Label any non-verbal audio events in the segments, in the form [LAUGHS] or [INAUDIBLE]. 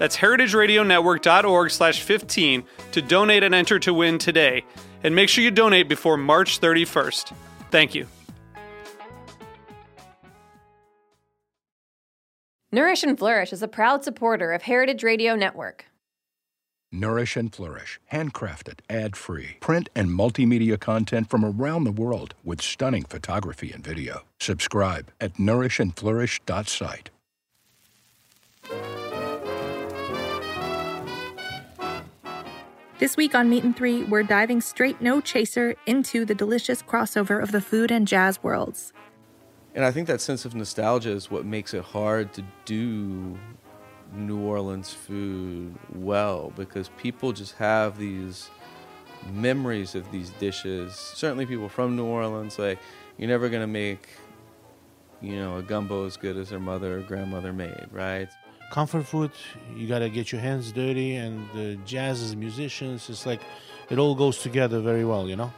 That's heritageradionetwork.org slash 15 to donate and enter to win today. And make sure you donate before March 31st. Thank you. Nourish and Flourish is a proud supporter of Heritage Radio Network. Nourish and Flourish, handcrafted, ad free, print and multimedia content from around the world with stunning photography and video. Subscribe at nourishandflourish.site. This week on Meat and Three, we're diving straight no chaser into the delicious crossover of the food and jazz worlds. And I think that sense of nostalgia is what makes it hard to do New Orleans food well because people just have these memories of these dishes. Certainly, people from New Orleans, like, you're never going to make, you know, a gumbo as good as their mother or grandmother made, right? Comfort food you got to get your hands dirty and the jazz as musicians it's like it all goes together very well you know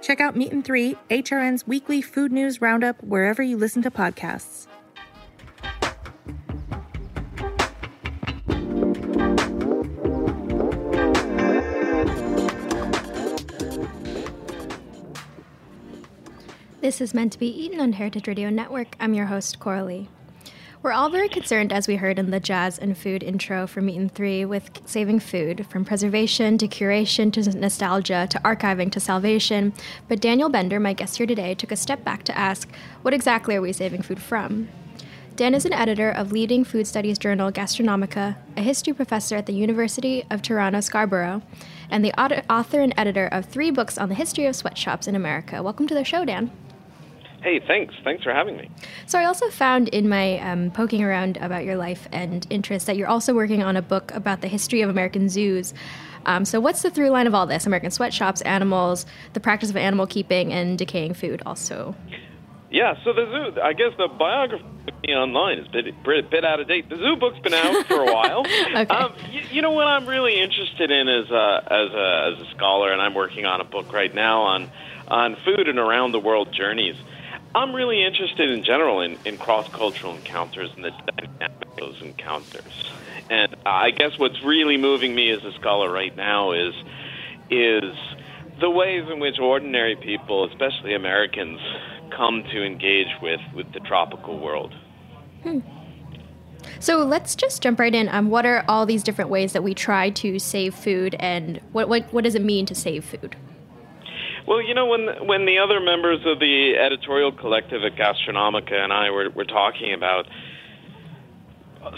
Check out Meat and Three, HRN's weekly food news roundup, wherever you listen to podcasts. This is meant to be eaten on Heritage Radio Network. I'm your host, Coralie. We're all very concerned, as we heard in the jazz and food intro for Meat and Three, with saving food, from preservation to curation to nostalgia to archiving to salvation. But Daniel Bender, my guest here today, took a step back to ask, what exactly are we saving food from? Dan is an editor of leading food studies journal Gastronomica, a history professor at the University of Toronto Scarborough, and the author and editor of three books on the history of sweatshops in America. Welcome to the show, Dan. Hey, thanks. Thanks for having me. So, I also found in my um, poking around about your life and interests that you're also working on a book about the history of American zoos. Um, so, what's the through line of all this? American sweatshops, animals, the practice of animal keeping, and decaying food, also. Yeah, so the zoo, I guess the biography online is a bit, bit, bit out of date. The zoo book's been out for a while. [LAUGHS] okay. Um, you, you, know what I'm really interested in as a, as a as a scholar, and I'm working on a book right now on on food and around the world journeys. I'm really interested in general in, in cross cultural encounters and the dynamic of those encounters. And I guess what's really moving me as a scholar right now is is the ways in which ordinary people, especially Americans, come to engage with, with the tropical world. Hmm. So let's just jump right in. Um, what are all these different ways that we try to save food, and what, what, what does it mean to save food? Well, you know, when when the other members of the editorial collective at Gastronomica and I were, were talking about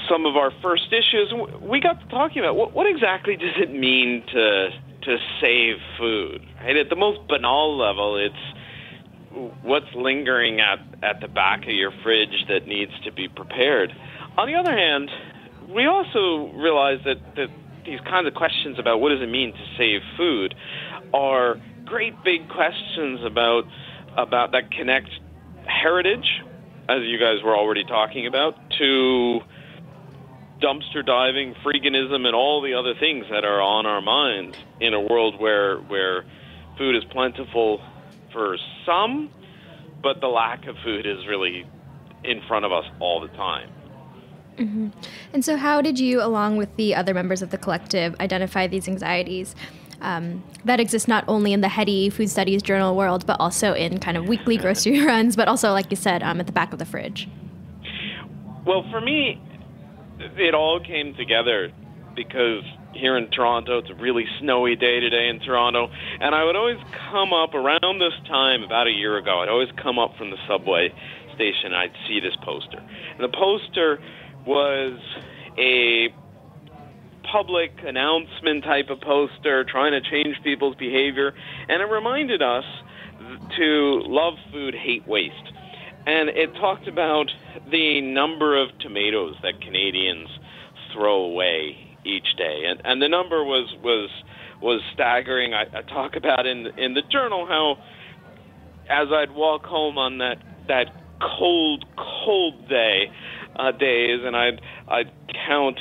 some of our first issues, we got to talking about what, what exactly does it mean to to save food. Right at the most banal level, it's what's lingering at at the back of your fridge that needs to be prepared. On the other hand, we also realize that that these kinds of questions about what does it mean to save food are great big questions about about that connect heritage, as you guys were already talking about, to dumpster diving, freeganism, and all the other things that are on our minds in a world where where food is plentiful for some, but the lack of food is really in front of us all the time. Mm-hmm. And so, how did you, along with the other members of the collective, identify these anxieties? Um, that exists not only in the heady food studies journal world, but also in kind of weekly grocery [LAUGHS] runs, but also, like you said, um, at the back of the fridge. Well, for me, it all came together because here in Toronto. It's a really snowy day today in Toronto, and I would always come up around this time about a year ago. I'd always come up from the subway station. and I'd see this poster, and the poster was a public announcement type of poster trying to change people's behavior, and it reminded us to love food, hate waste. And it talked about the number of tomatoes that Canadians throw away each day, and and the number was was was staggering. I, I talk about in in the journal how as I'd walk home on that that cold cold day uh, days, and I'd I'd count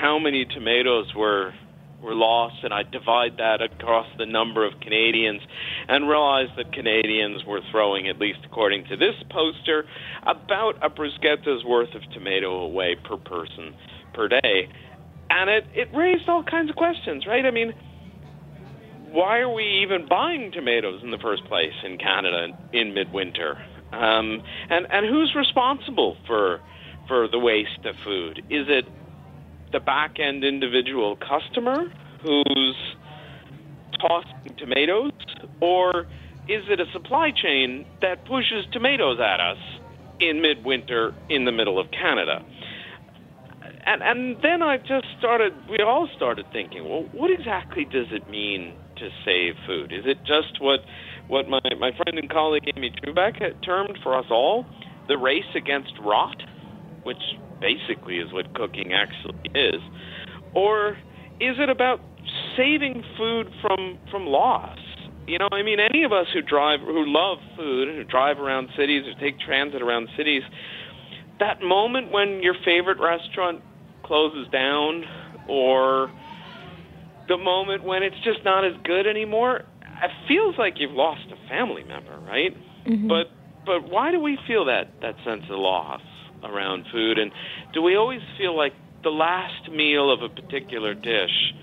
how many tomatoes were were lost, and I divide that across the number of Canadians, and realize that Canadians were throwing, at least according to this poster, about a bruschetta's worth of tomato away per person per day, and it it raised all kinds of questions, right? I mean. Why are we even buying tomatoes in the first place in Canada in midwinter? Um, and and who's responsible for for the waste of food? Is it the back end individual customer who's tossing tomatoes, or is it a supply chain that pushes tomatoes at us in midwinter in the middle of Canada? And and then I just started. We all started thinking, well, what exactly does it mean to save food? Is it just what what my my friend and colleague Amy Trubek had termed for us all the race against rot, which basically is what cooking actually is, or is it about saving food from from loss? You know, I mean, any of us who drive, who love food, who drive around cities, or take transit around cities, that moment when your favorite restaurant closes down, or the moment when it's just not as good anymore, it feels like you've lost a family member, right? Mm-hmm. But but why do we feel that that sense of loss? Around food. And do we always feel like the last meal of a particular dish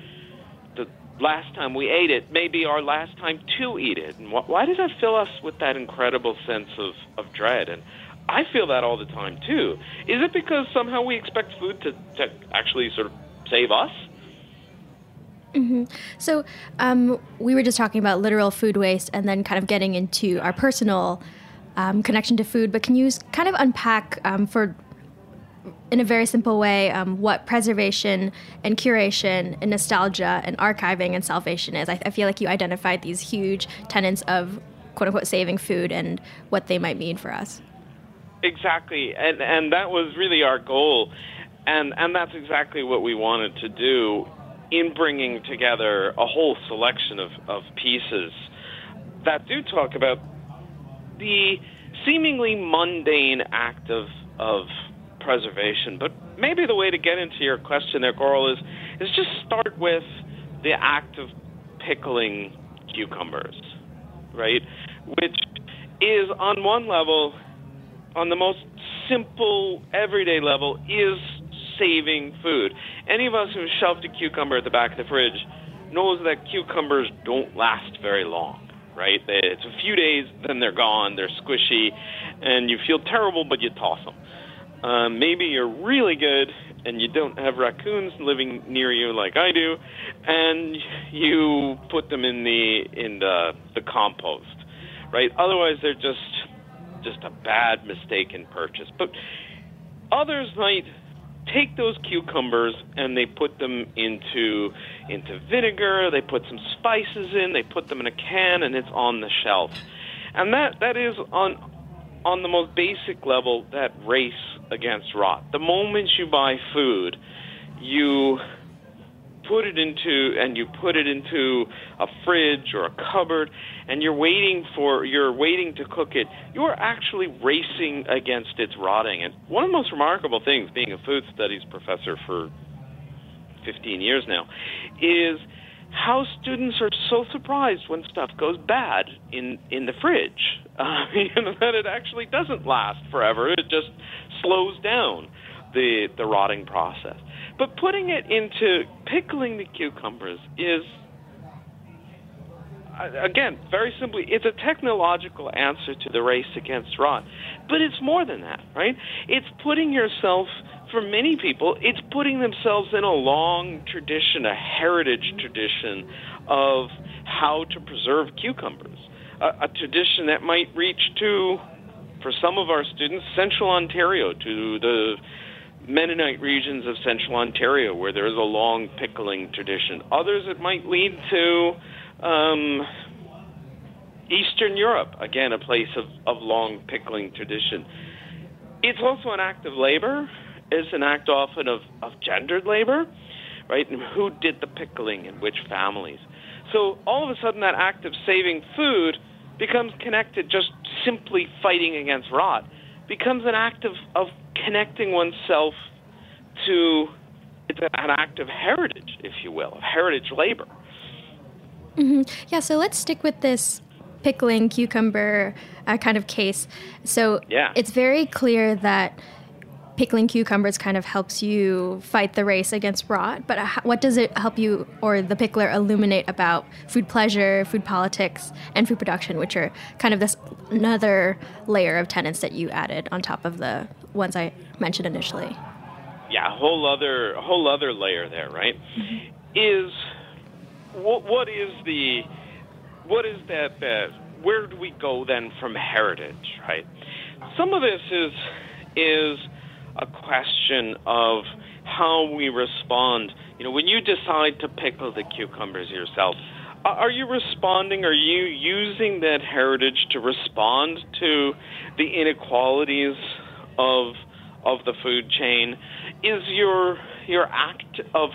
the last time we ate it may be our last time to eat it? And wh- why does that fill us with that incredible sense of, of dread? And i feel that all the time too. Is it because somehow we expect food to, to actually sort of save us? Mm-hmm. So, um, we were just talking about literal food waste and then kind of getting into our personal um, connection to food, but can you kind of unpack um, for in a very simple way um, what preservation and curation and nostalgia and archiving and salvation is? I, I, feel like you identified these huge tenets of quote unquote saving food and what they might mean for us. Exactly, and and that was really our goal, and and that's exactly what we wanted to do in bringing together a whole selection of, of pieces that do talk about the seemingly mundane act of of preservation. But maybe the way to get into your question there, Coral, is is just start with the act of pickling cucumbers, right? Which is on one level, on the most simple everyday level, is saving food. Any of us who shoved a cucumber at the back of the fridge knows that cucumbers don't last very long right? It's a few days, then they're gone, they're squishy, and you feel terrible, but you toss them. Um, maybe you're really good and you don't have raccoons living near you like I do, and you put them in the in the the compost, right? Otherwise, they're just just a bad mistaken purchase. But others might take those cucumbers and they put them into into vinegar, they put some spices in, they put them in a can and it's on the shelf. And that that is on on the most basic level that race against rot. The moment you buy food, you put it into and you put it into a fridge or a cupboard and you're waiting for you're waiting to cook it you're actually racing against its rotting. And one of the most remarkable things being a food studies professor for 15 years now is how students are so surprised when stuff goes bad in in the fridge. [LAUGHS] Uh, you [LAUGHS] that it actually doesn't last forever. It just slows down the the rotting process but putting it into pickling the cucumbers is, uh, again, very simply, it's a technological answer to the race against rot. But it's more than that, right? It's putting yourself for many people, it's putting themselves in a long tradition, a heritage tradition of how to preserve cucumbers, a, a tradition that might reach to, for some of our students, central Ontario, to the Mennonite regions of central Ontario, where there is a long pickling tradition. Others, it might lead to um, Eastern Europe, again, a place of, of long pickling tradition. It's also an act of labor. It's an act often of, of gendered labor, right? And who did the pickling in which families? So all of a sudden, that act of saving food becomes connected just simply fighting against rot, becomes an act of, of connecting oneself to it's an act of heritage, if you will, of heritage labor. Mm-hmm. Yeah, so let's stick with this pickling cucumber uh, kind of case. So yeah. it's very clear that pickling cucumbers kind of helps you fight the race against rot. But what does it help you or the pickler illuminate about food pleasure, food politics, and food production, which are kind of this another layer of tenets that you added on top of the ones I mentioned initially? Yeah, a whole other a whole other layer there, right? Mm-hmm. Is what what is the what is that that where do we go then from heritage, right? Some of this is is a question of how we respond. You know, when you decide to pickle the cucumbers yourself, are you responding? Are you using that heritage to respond to the inequalities of of the food chain? Is your your act of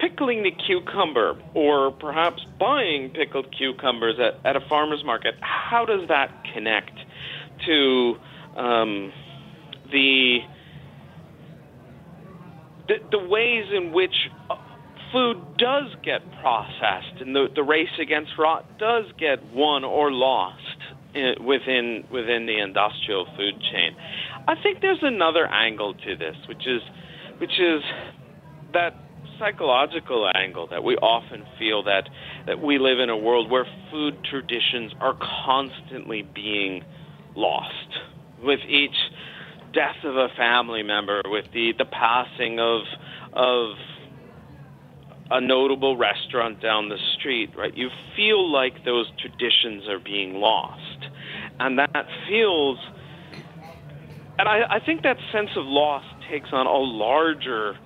pickling the cucumber or perhaps buying pickled cucumbers at, at a farmer's market, how does that connect to um, the the, the ways in which food does get processed and the, the race against rot does get won or lost within within the industrial food chain. I think there's another angle to this, which is which is that psychological angle that we often feel that that we live in a world where food traditions are constantly being lost with each death of a family member, with the, the passing of of a notable restaurant down the street, right? You feel like those traditions are being lost. And that feels and I, I think that sense of loss takes on a larger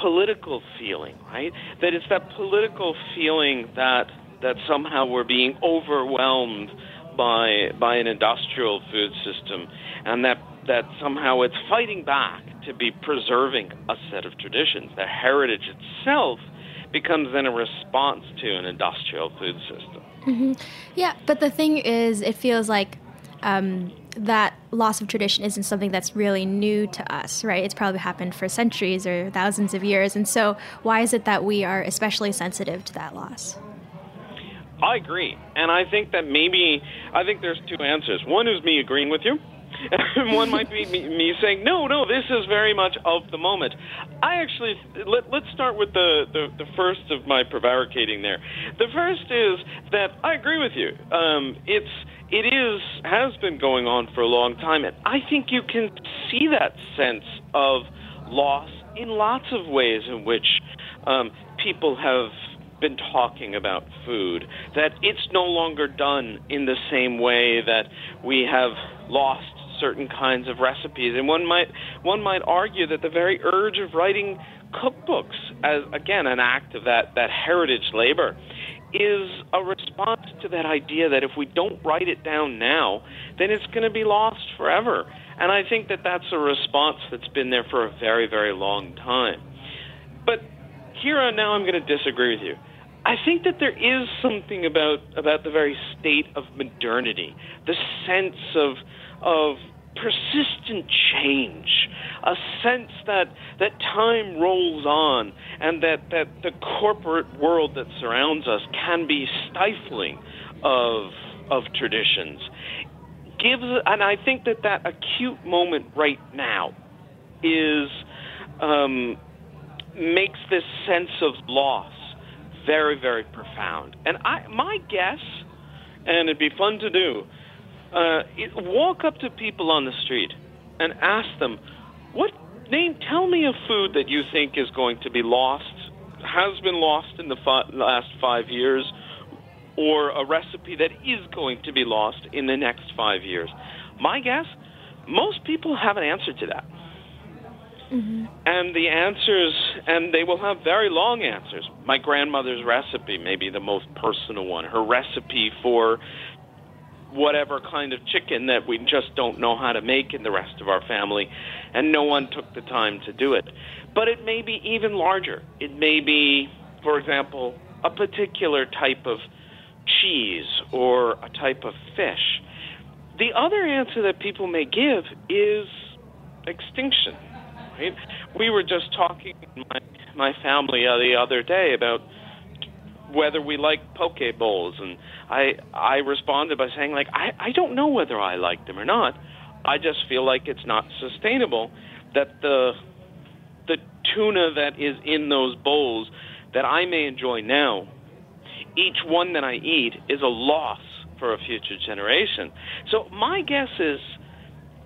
political feeling, right? That it's that political feeling that that somehow we're being overwhelmed by by an industrial food system and that that somehow it's fighting back to be preserving a set of traditions. The heritage itself becomes then a response to an industrial food system. Mm-hmm. Yeah, but the thing is, it feels like um, that loss of tradition isn't something that's really new to us, right? It's probably happened for centuries or thousands of years. And so, why is it that we are especially sensitive to that loss? I agree. And I think that maybe, I think there's two answers. One is me agreeing with you [LAUGHS] one might be me, me, saying, no, no, this is very much of the moment. I actually, let, us start with the, the, the, first of my prevaricating there. The first is that I agree with you. Um, it's, it is, has been going on for a long time, and I think you can see that sense of loss in lots of ways in which um, people have been talking about food, that it's no longer done in the same way that we have lost certain kinds of recipes. And one might one might argue that the very urge of writing cookbooks as again an act of that, that heritage labor is a response to that idea that if we don't write it down now, then it's going to be lost forever. And I think that that's a response that's been there for a very, very long time. But here and now, I'm going to disagree with you. I think that there is something about about the very state of modernity, the sense of of persistent change, a sense that, that time rolls on and that, that the corporate world that surrounds us can be stifling of, of traditions. Gives, and I think that that acute moment right now is um, makes this sense of loss very, very profound. And I, my guess, and it'd be fun to do, uh, it, walk up to people on the street and ask them, what name, tell me a food that you think is going to be lost, has been lost in the fi- last five years, or a recipe that is going to be lost in the next five years. My guess, most people have an answer to that. Mm-hmm. And the answers, and they will have very long answers. My grandmother's recipe may be the most personal one. Her recipe for whatever kind of chicken that we just don't know how to make in the rest of our family, and no one took the time to do it. But it may be even larger. It may be, for example, a particular type of cheese or a type of fish. The other answer that people may give is extinction. Right? We were just talking in my my family uh, the other day about whether we like poke bowls, and I I responded by saying like I I don't know whether I like them or not. I just feel like it's not sustainable that the the tuna that is in those bowls that I may enjoy now, each one that I eat is a loss for a future generation. So my guess is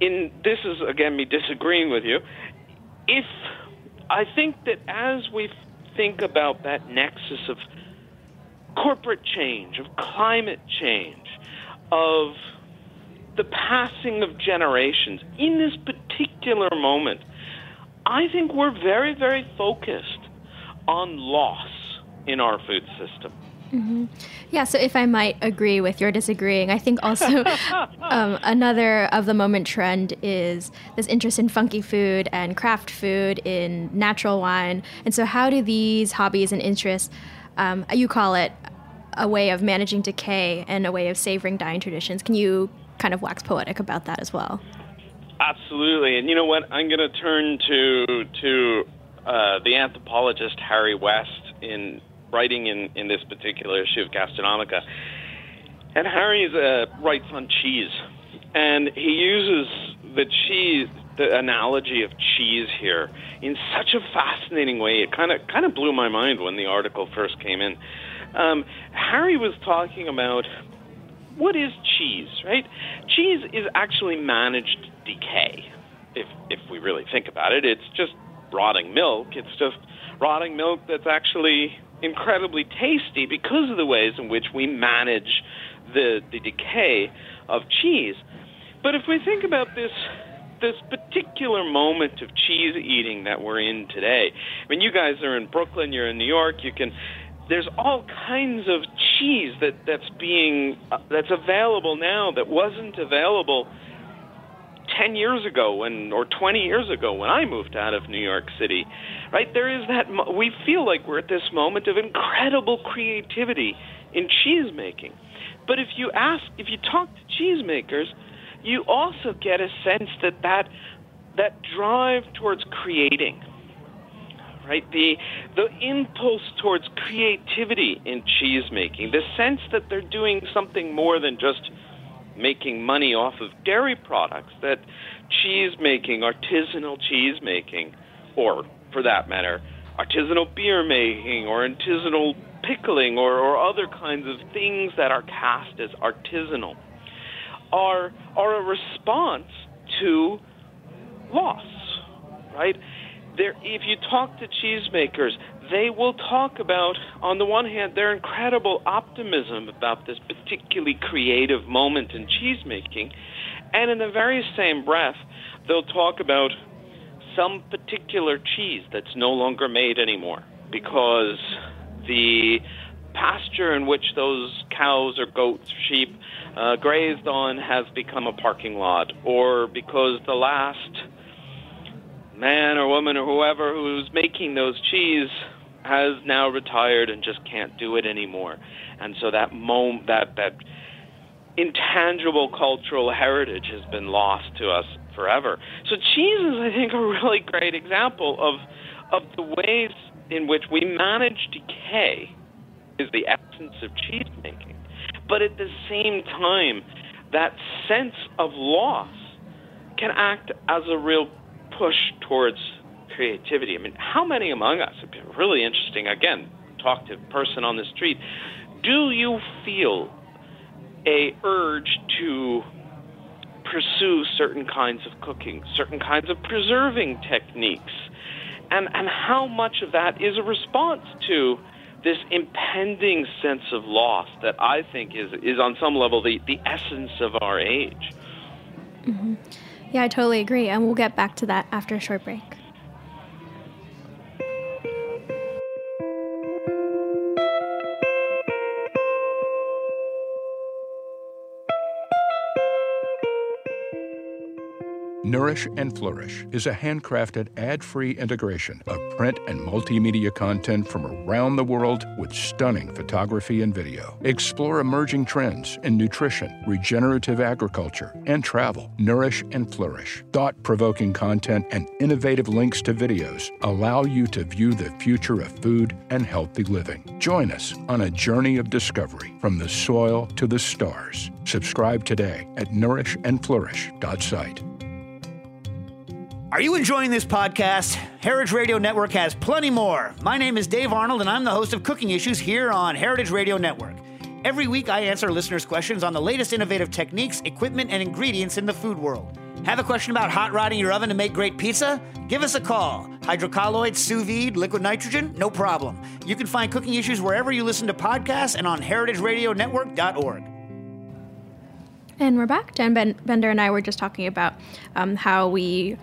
in this is again me disagreeing with you. If I think that as we think about that nexus of corporate change, of climate change, of the passing of generations in this particular moment, I think we're very, very focused on loss in our food system. Mm-hmm. Yeah, so if I might agree with your disagreeing, I think also [LAUGHS] um, another of the moment trend is this interest in funky food and craft food, in natural wine. And so, how do these hobbies and interests, um, you call it a way of managing decay and a way of savoring dying traditions, can you kind of wax poetic about that as well? Absolutely. And you know what? I'm going to turn to to uh, the anthropologist Harry West in writing in, in this particular issue of Gastronomica. And Harry uh, writes on cheese, and he uses the cheese, the analogy of cheese here, in such a fascinating way. It kind of kind of blew my mind when the article first came in. Um, Harry was talking about what is cheese, right? Cheese is actually managed decay. If if we really think about it, it's just rotting milk. It's just rotting milk that's actually incredibly tasty because of the ways in which we manage the, the decay of cheese. But if we think about this this particular moment of cheese eating that we're in today, I mean, you guys are in Brooklyn, you're in New York, you can. There's all kinds of cheese that that's being uh, that's available now that wasn't available 10 years ago when or 20 years ago when I moved out of New York City right? There is that we feel like we're at this moment of incredible creativity in cheese making. But if you ask if you talk to cheesemakers you also get a sense that that that drive towards creating right the the impulse towards creativity in cheese making the sense that they're doing something more than just making money off of dairy products, that cheese making, artisanal cheese making, or for that matter, artisanal beer making or artisanal pickling or, or other kinds of things that are cast as artisanal are are a response to loss, right? There, if you talk to cheesemakers, they will talk about, on the one hand, their incredible optimism about this particularly creative moment in cheesemaking, and in the very same breath, they'll talk about some particular cheese that's no longer made anymore because the pasture in which those cows or goats, sheep uh, grazed on has become a parking lot, or because the last man or woman or whoever who's making those cheese has now retired and just can't do it anymore. And so that that that intangible cultural heritage has been lost to us forever. So cheese is, I think, a really great example of of the ways in which we manage decay is the essence of cheese making. But at the same time, that sense of loss can act as a real push towards creativity. I mean, how many among us, really interesting, again, talk to a person on the street, do you feel a urge to pursue certain kinds of cooking, certain kinds of preserving techniques. And, and how much of that is a response to this impending sense of loss that I think is, is on some level the, the essence of our age. Mm-hmm. Yeah, I totally agree. And we'll get back to that after a short break. Nourish and Flourish is a handcrafted, ad free integration of print and multimedia content from around the world with stunning photography and video. Explore emerging trends in nutrition, regenerative agriculture, and travel. Nourish and Flourish. Thought provoking content and innovative links to videos allow you to view the future of food and healthy living. Join us on a journey of discovery from the soil to the stars. Subscribe today at nourishandflourish.site. Are you enjoying this podcast? Heritage Radio Network has plenty more. My name is Dave Arnold, and I'm the host of Cooking Issues here on Heritage Radio Network. Every week, I answer listeners' questions on the latest innovative techniques, equipment, and ingredients in the food world. Have a question about hot rodding your oven to make great pizza? Give us a call. Hydrocolloids, sous vide, liquid nitrogen? No problem. You can find Cooking Issues wherever you listen to podcasts and on heritageradionetwork.org. And we're back. Dan Bender and I were just talking about um, how we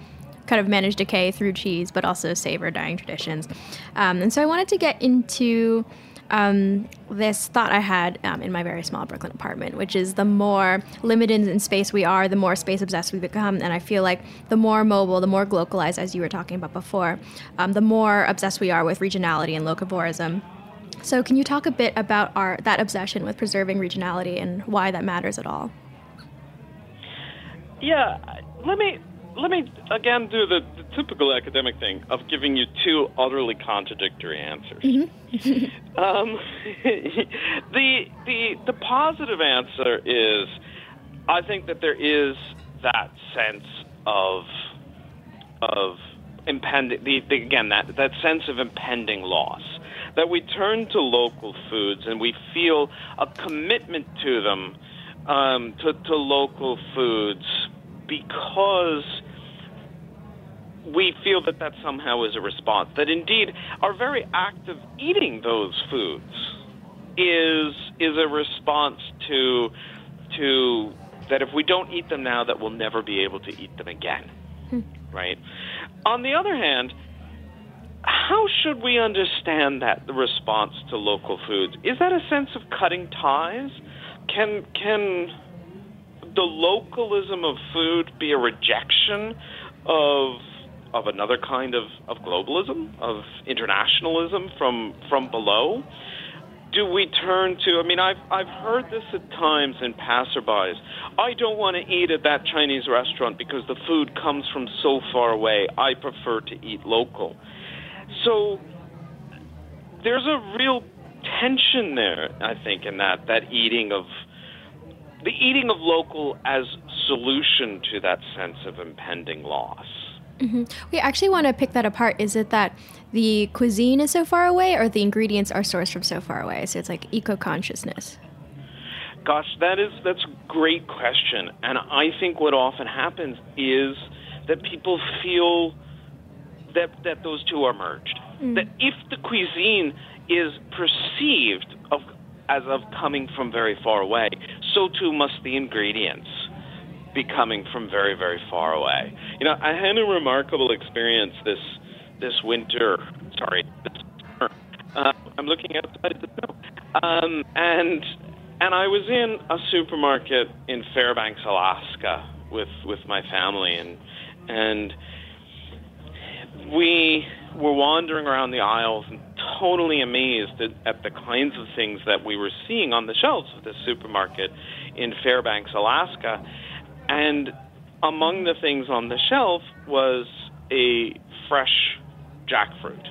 kind of manage decay through cheese, but also savor dying traditions. Um, and so I wanted to get into um, this thought I had um, in my very small Brooklyn apartment, which is the more limited in space we are, the more space obsessed we become. And I feel like the more mobile, the more localized, as you were talking about before, um, the more obsessed we are with regionality and locavorism. So, can you talk a bit about our that obsession with preserving regionality and why that matters at all? Yeah, let me let me again do the, the, typical academic thing of giving you two utterly contradictory answers. Mm-hmm. [LAUGHS] um, [LAUGHS] the the the positive answer is, I think that there is that sense of of impending the, the, again that that sense of impending loss that we turn to local foods and we feel a commitment to them um, to, to local foods because we feel that that somehow is a response. That indeed our very act of eating those foods is is a response to to that if we don't eat them now, that we'll never be able to eat them again. Hmm. Right. On the other hand, how should we understand that the response to local foods? Is that a sense of cutting ties? Can can the localism of food be a rejection of of another kind of, of globalism, of internationalism from from below? Do we turn to? I mean, I've I've heard this at times in passerbys. I don't want to eat at that Chinese restaurant because the food comes from so far away. I prefer to eat local. So there's a real tension there, I think, in that that eating of the eating of local as solution to that sense of impending loss. Mm-hmm. We actually want to pick that apart. Is it that the cuisine is so far away, or the ingredients are sourced from so far away? So it's like eco consciousness. Gosh, that is that's a great question, and I think what often happens is that people feel that that those two are merged. Mm. That if the cuisine is perceived as of coming from very far away, so too must the ingredients be coming from very, very far away. You know, I had a remarkable experience this this winter. Sorry, this summer. Uh, I'm looking outside the snow, um, and and I was in a supermarket in Fairbanks, Alaska, with with my family, and and we were wandering around the aisles and totally amazed at, at the kinds of things that we were seeing on the shelves of this supermarket in Fairbanks, Alaska. And among the things on the shelf was a fresh jackfruit,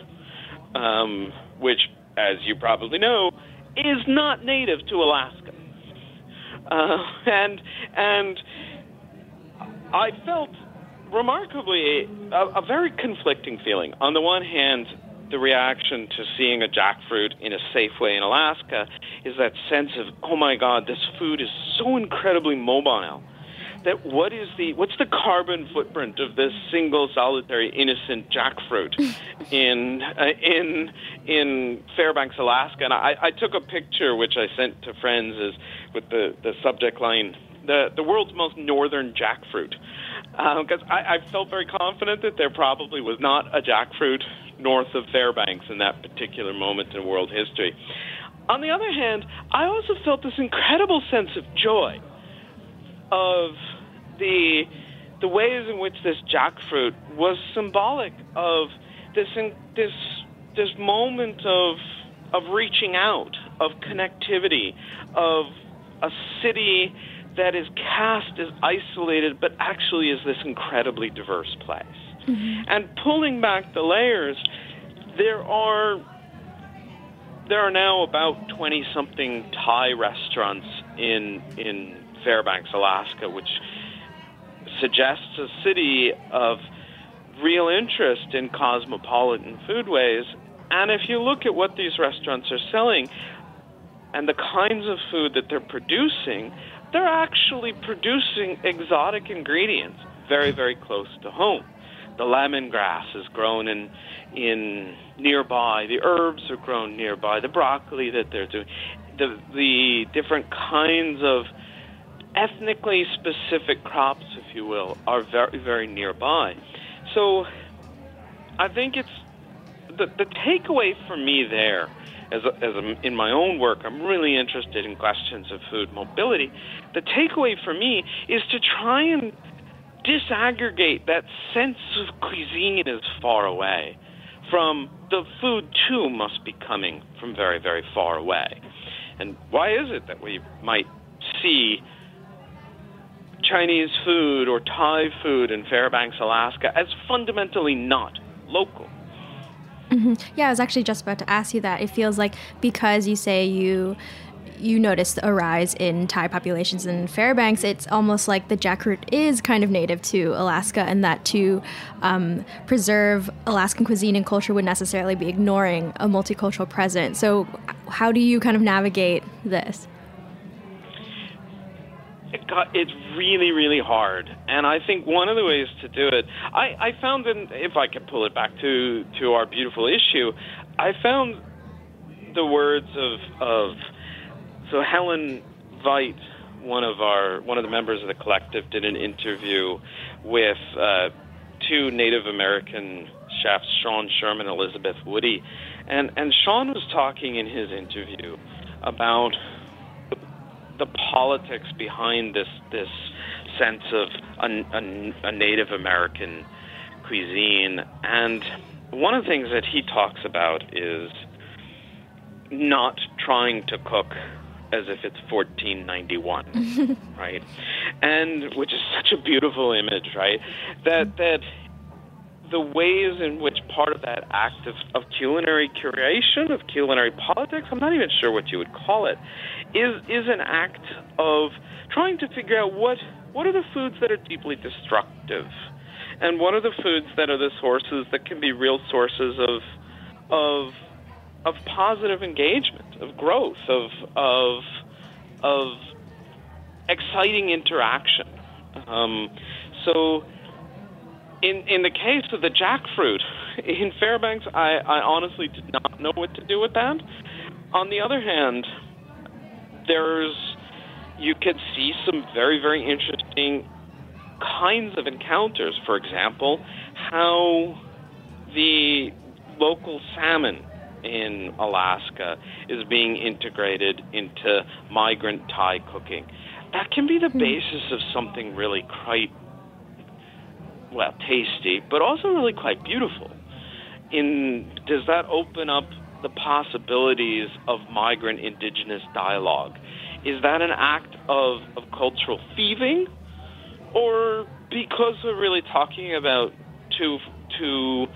um, which, as you probably know, is not native to Alaska. Uh, [LAUGHS] and and I felt remarkably a, a very conflicting feeling. On the one hand, the reaction to seeing a jackfruit in a Safeway in Alaska is that sense of, oh my God, this food is so incredibly mobile that what is the what's the carbon footprint of this single solitary innocent jackfruit [LAUGHS] in uh, in in Fairbanks, Alaska? And I, I took a picture which I sent to friends as with the the subject line the the world's most northern jackfruit because um, I, I felt very confident that there probably was not a jackfruit north of Fairbanks in that particular moment in world history. On the other hand, I also felt this incredible sense of joy of the the ways in which this jackfruit was symbolic of this this this moment of of reaching out, of connectivity, of a city that is cast as isolated, but actually is this incredibly diverse place. Mm-hmm. And pulling back the layers, there are there are now about twenty something Thai restaurants in in Fairbanks, Alaska, which suggests a city of real interest in cosmopolitan foodways. And if you look at what these restaurants are selling and the kinds of food that they're producing, they're actually producing exotic ingredients very, very close to home. The lemongrass is grown in in nearby. The herbs are grown nearby. The broccoli that they're doing, the the different kinds of ethnically specific crops, if you will, are very, very nearby. So I think it's the, the takeaway for me there, as, a, as a, in my own work, I'm really interested in questions of food mobility. The takeaway for me is to try and disaggregate that sense of cuisine as far away from the food too must be coming from very, very far away. And why is it that we might see Chinese food or Thai food in Fairbanks, Alaska, as fundamentally not local. Mm-hmm. Yeah, I was actually just about to ask you that. It feels like because you say you you noticed a rise in Thai populations in Fairbanks, it's almost like the jackfruit is kind of native to Alaska, and that to um, preserve Alaskan cuisine and culture would necessarily be ignoring a multicultural presence. So, how do you kind of navigate this? It got, it's really, really hard. And I think one of the ways to do it, I, I found, in, if I could pull it back to, to our beautiful issue, I found the words of, of so Helen Veit, one of our one of the members of the collective, did an interview with uh, two Native American chefs, Sean Sherman and Elizabeth Woody, and and Sean was talking in his interview about the politics behind this this sense of a, a, a Native American cuisine. And one of the things that he talks about is not trying to cook as if it's 1491, [LAUGHS] right? And which is such a beautiful image, right? That that the ways in which part of that act of, of culinary curation, of culinary politics, I'm not even sure what you would call it, is is an act of trying to figure out what what are the foods that are deeply destructive, and what are the foods that are the sources that can be real sources of of of positive engagement, of growth, of of of exciting interaction. Um, so in in the case of the jackfruit in Fairbanks, I, I honestly did not know what to do with that. On the other hand, there's you could see some very very interesting kinds of encounters. For example, how the local salmon in Alaska is being integrated into migrant Thai cooking. That can be the hmm. basis of something really quite well, tasty, but also really quite beautiful. In does that open up the possibilities of migrant indigenous dialogue? Is that an act of, of cultural thieving, or because we're really talking about two two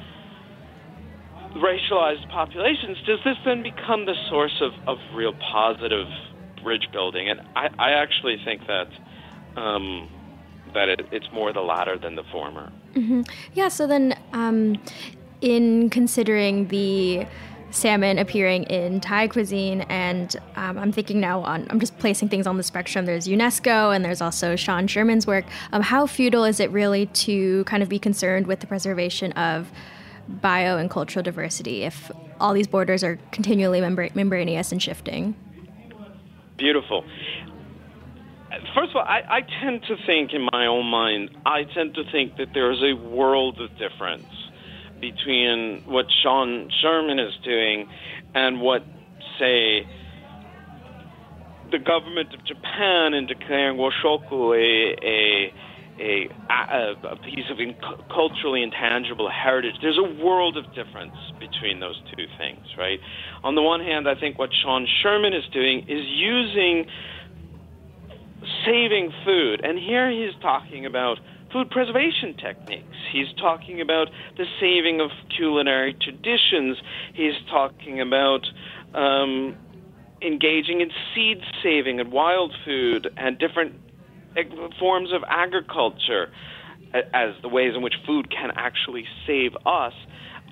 racialized populations, does this then become the source of, of real positive bridge building? And I, I actually think that um, that it, it's more the latter than the former. Mm-hmm. Yeah. So then, um, in considering the salmon appearing in Thai cuisine, and um, I'm thinking now on, I'm just placing things on the spectrum. There's UNESCO, and there's also Sean Sherman's work. Um, how futile is it really to kind of be concerned with the preservation of bio and cultural diversity if all these borders are continually membra- membranous and shifting? Beautiful. First of all, I, I tend to think in my own mind, I tend to think that there is a world of difference between what Sean Sherman is doing and what, say, the government of Japan in declaring Washoku a, a a, a, piece of in, culturally intangible heritage. There's a world of difference between those two things, right? On the one hand, I think what Sean Sherman is doing is using saving food, and here he's talking about food preservation techniques. He's talking about the saving of culinary traditions. He's talking about um, engaging in seed saving and wild food and different forms of agriculture as the ways in which food can actually save us.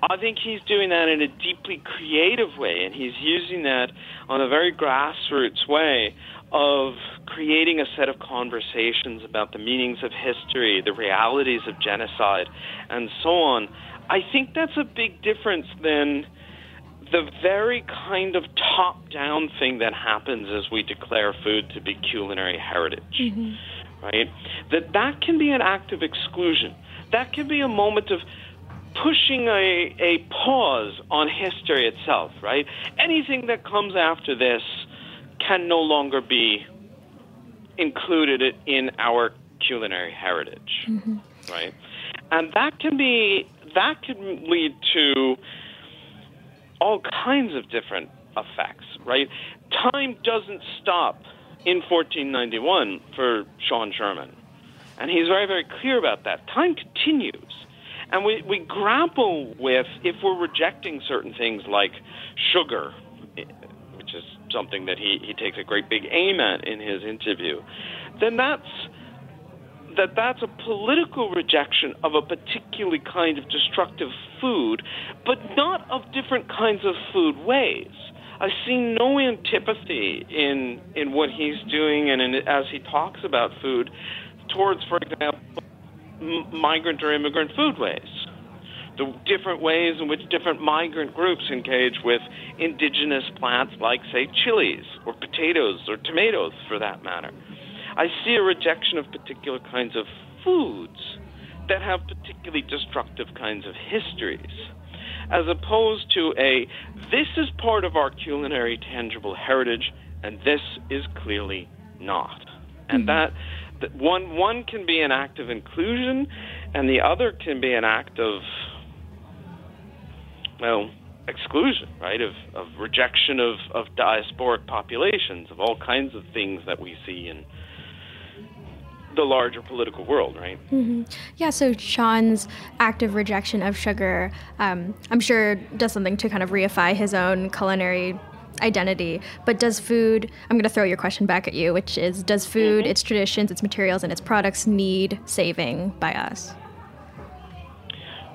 I think he's doing that in a deeply creative way, and he's using that on a very grassroots way of creating a set of conversations about the meanings of history, the realities of genocide, and so on. I think that's a big difference than the very kind of top down thing that happens as we declare food to be culinary heritage. Mm-hmm. Right? That that can be an act of exclusion. That can be a moment of pushing a, a pause on history itself, right? Anything that comes after this can no longer be included in our culinary heritage, mm-hmm. right? And that can be that can lead to all kinds of different effects, right? Time doesn't stop in 1491 for Sean Sherman. And he's very, very clear about that. Time continues. And we, we grapple with if we're rejecting certain things like sugar, which is something that he, he takes a great big aim at in his interview, then that's that that's a political rejection of a particularly kind of destructive food, but not of different kinds of food ways. I see no antipathy in in what he's doing and in, as he talks about food towards, for example, migrant or immigrant foodways the different ways in which different migrant groups engage with indigenous plants like, say, chilies or potatoes or tomatoes for that matter. I see a rejection of particular kinds of foods that have particularly destructive kinds of histories, as opposed to a this is part of our culinary tangible heritage and this is clearly not. And mm-hmm. that, that one one can be an act of inclusion and the other can be an act of well, exclusion, right, of, of rejection of, of diasporic populations, of all kinds of things that we see in the larger political world, right? Mm-hmm. Yeah, so Sean's active rejection of sugar, um, I'm sure, does something to kind of reify his own culinary identity. But does food, I'm going to throw your question back at you, which is Does food, mm-hmm. its traditions, its materials, and its products need saving by us?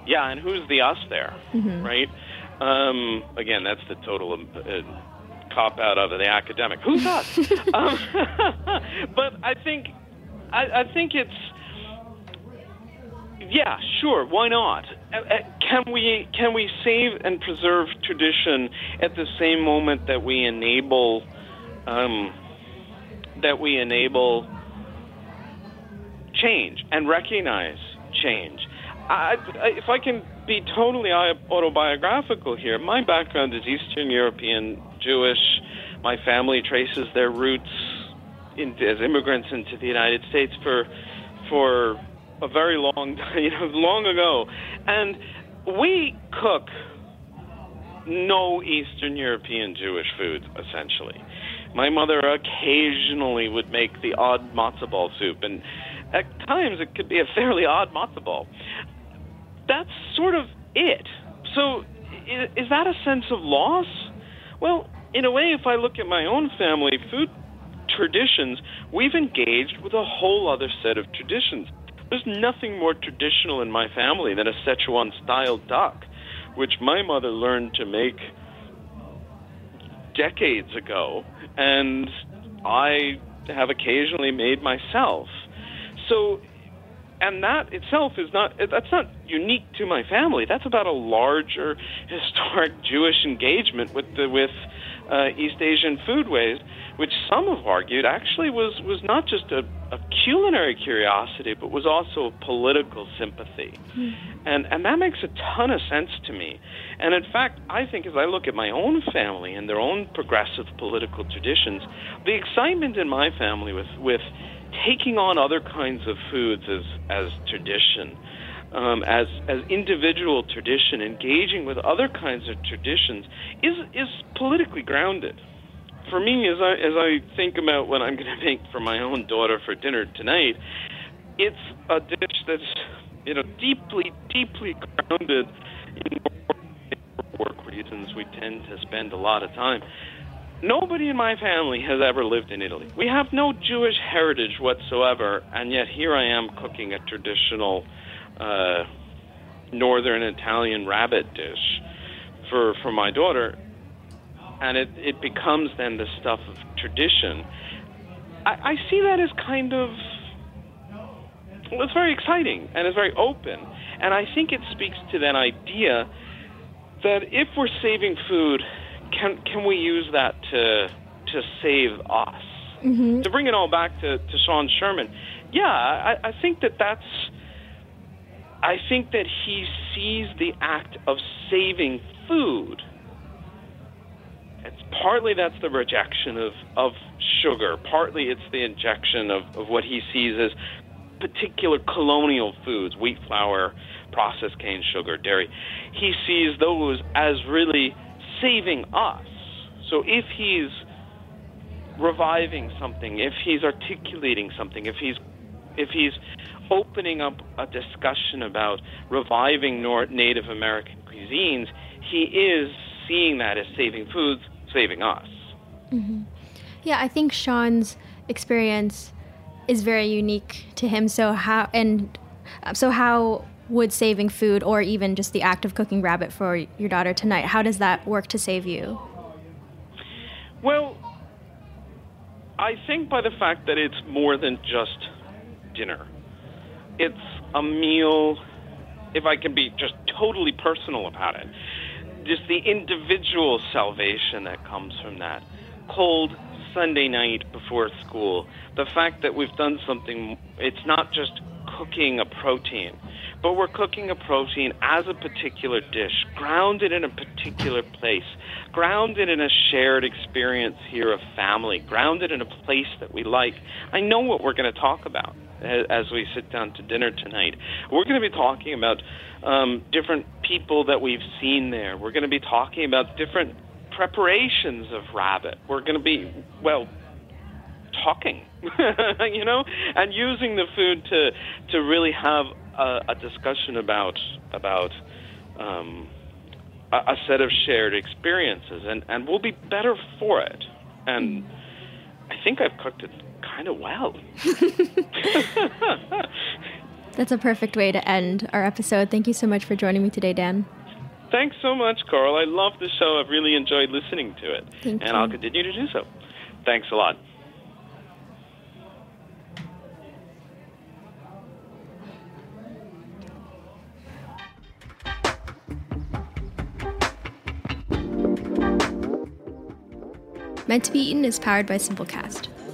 Yeah, and who's the us there, mm-hmm. right? Um, again, that's the total uh, cop out of the academic. Who's us? [LAUGHS] um, [LAUGHS] but I think I, I think it's yeah, sure. Why not? Uh, uh, can we can we save and preserve tradition at the same moment that we enable um, that we enable change and recognize change? I, if I can be totally autobiographical here, my background is Eastern European Jewish. My family traces their roots in, as immigrants into the United States for for a very long, [LAUGHS] you know, long ago, and we cook no Eastern European Jewish food essentially. My mother occasionally would make the odd matzo ball soup, and at times it could be a fairly odd matzo ball that's sort of it. So, is that a sense of loss? Well, in a way, if I look at my own family food traditions, we've engaged with a whole other set of traditions. There's nothing more traditional in my family than a Szechuan style duck, which my mother learned to make decades ago, and I have occasionally made myself. So, and that itself is not that's not unique to my family. That's about a larger [LAUGHS] historic Jewish engagement with the with uh, East Asian foodways, which some have argued actually was was not just a, a culinary curiosity, but was also a political sympathy, and and that makes a ton of sense to me. And in fact, I think as I look at my own family and their own progressive political traditions, the excitement in my family with with taking on other kinds of foods as as tradition. Um, as as individual tradition, engaging with other kinds of traditions is is politically grounded. For me, as I as I think about what I'm going [LAUGHS] to make for my own daughter for dinner tonight, it's a dish that's you know deeply deeply grounded in work reasons. We tend to spend a lot of time Nobody in my family has ever lived in Italy. We have no Jewish heritage whatsoever, and yet here I am cooking a traditional uh, northern Italian rabbit dish for for my daughter, and it it becomes then the stuff of tradition. I, I see that as kind of well, it's very exciting and it's very open, and I think it speaks to that idea that if we're saving food can can we use that to to save us? Mm-hmm. To bring it all back to, to Sean Sherman, yeah, I, I think that that's. I think that he sees the act of saving food. It's partly that's the rejection of, of sugar. Partly it's the injection of, of what he sees as particular colonial foods, wheat flour, processed cane sugar, dairy. He sees those as really saving us. So if he's reviving something, if he's articulating something, if he's if he's opening up a discussion about reviving North Native American cuisines, he is seeing that as saving foods, saving us. Mm-hmm. Yeah, I think Sean's experience is very unique to him. So how and so how would saving food or even just the act of cooking rabbit for your daughter tonight, how does that work to save you? Well, I think by the fact that it's more than just dinner. It's a meal, if I can be just totally personal about it, just the individual salvation that comes from that. Cold Sunday night before school, the fact that we've done something, it's not just cooking a protein, but we're cooking a protein as a particular dish, grounded in a particular place, grounded in a shared experience here of family, grounded in a place that we like. I know what we're going to talk about as we sit down to dinner tonight. We're going to be talking about um, different people that we've seen there. We're going to be talking about different preparations of rabbit. We're going to be, well, talking, [LAUGHS] you know, and using the food to to really have a, a discussion about about um, a, a, set of shared experiences, and and we'll be better for it. And I think I've cooked it kind of well. That's a perfect way to end our episode. Thank you so much for joining me today, Dan. Thanks so much, Coral. I love the show. I've really enjoyed listening to it. Thank and you. I'll continue to do so. Thanks a lot. Meant to Be Eaten is powered by Simplecast.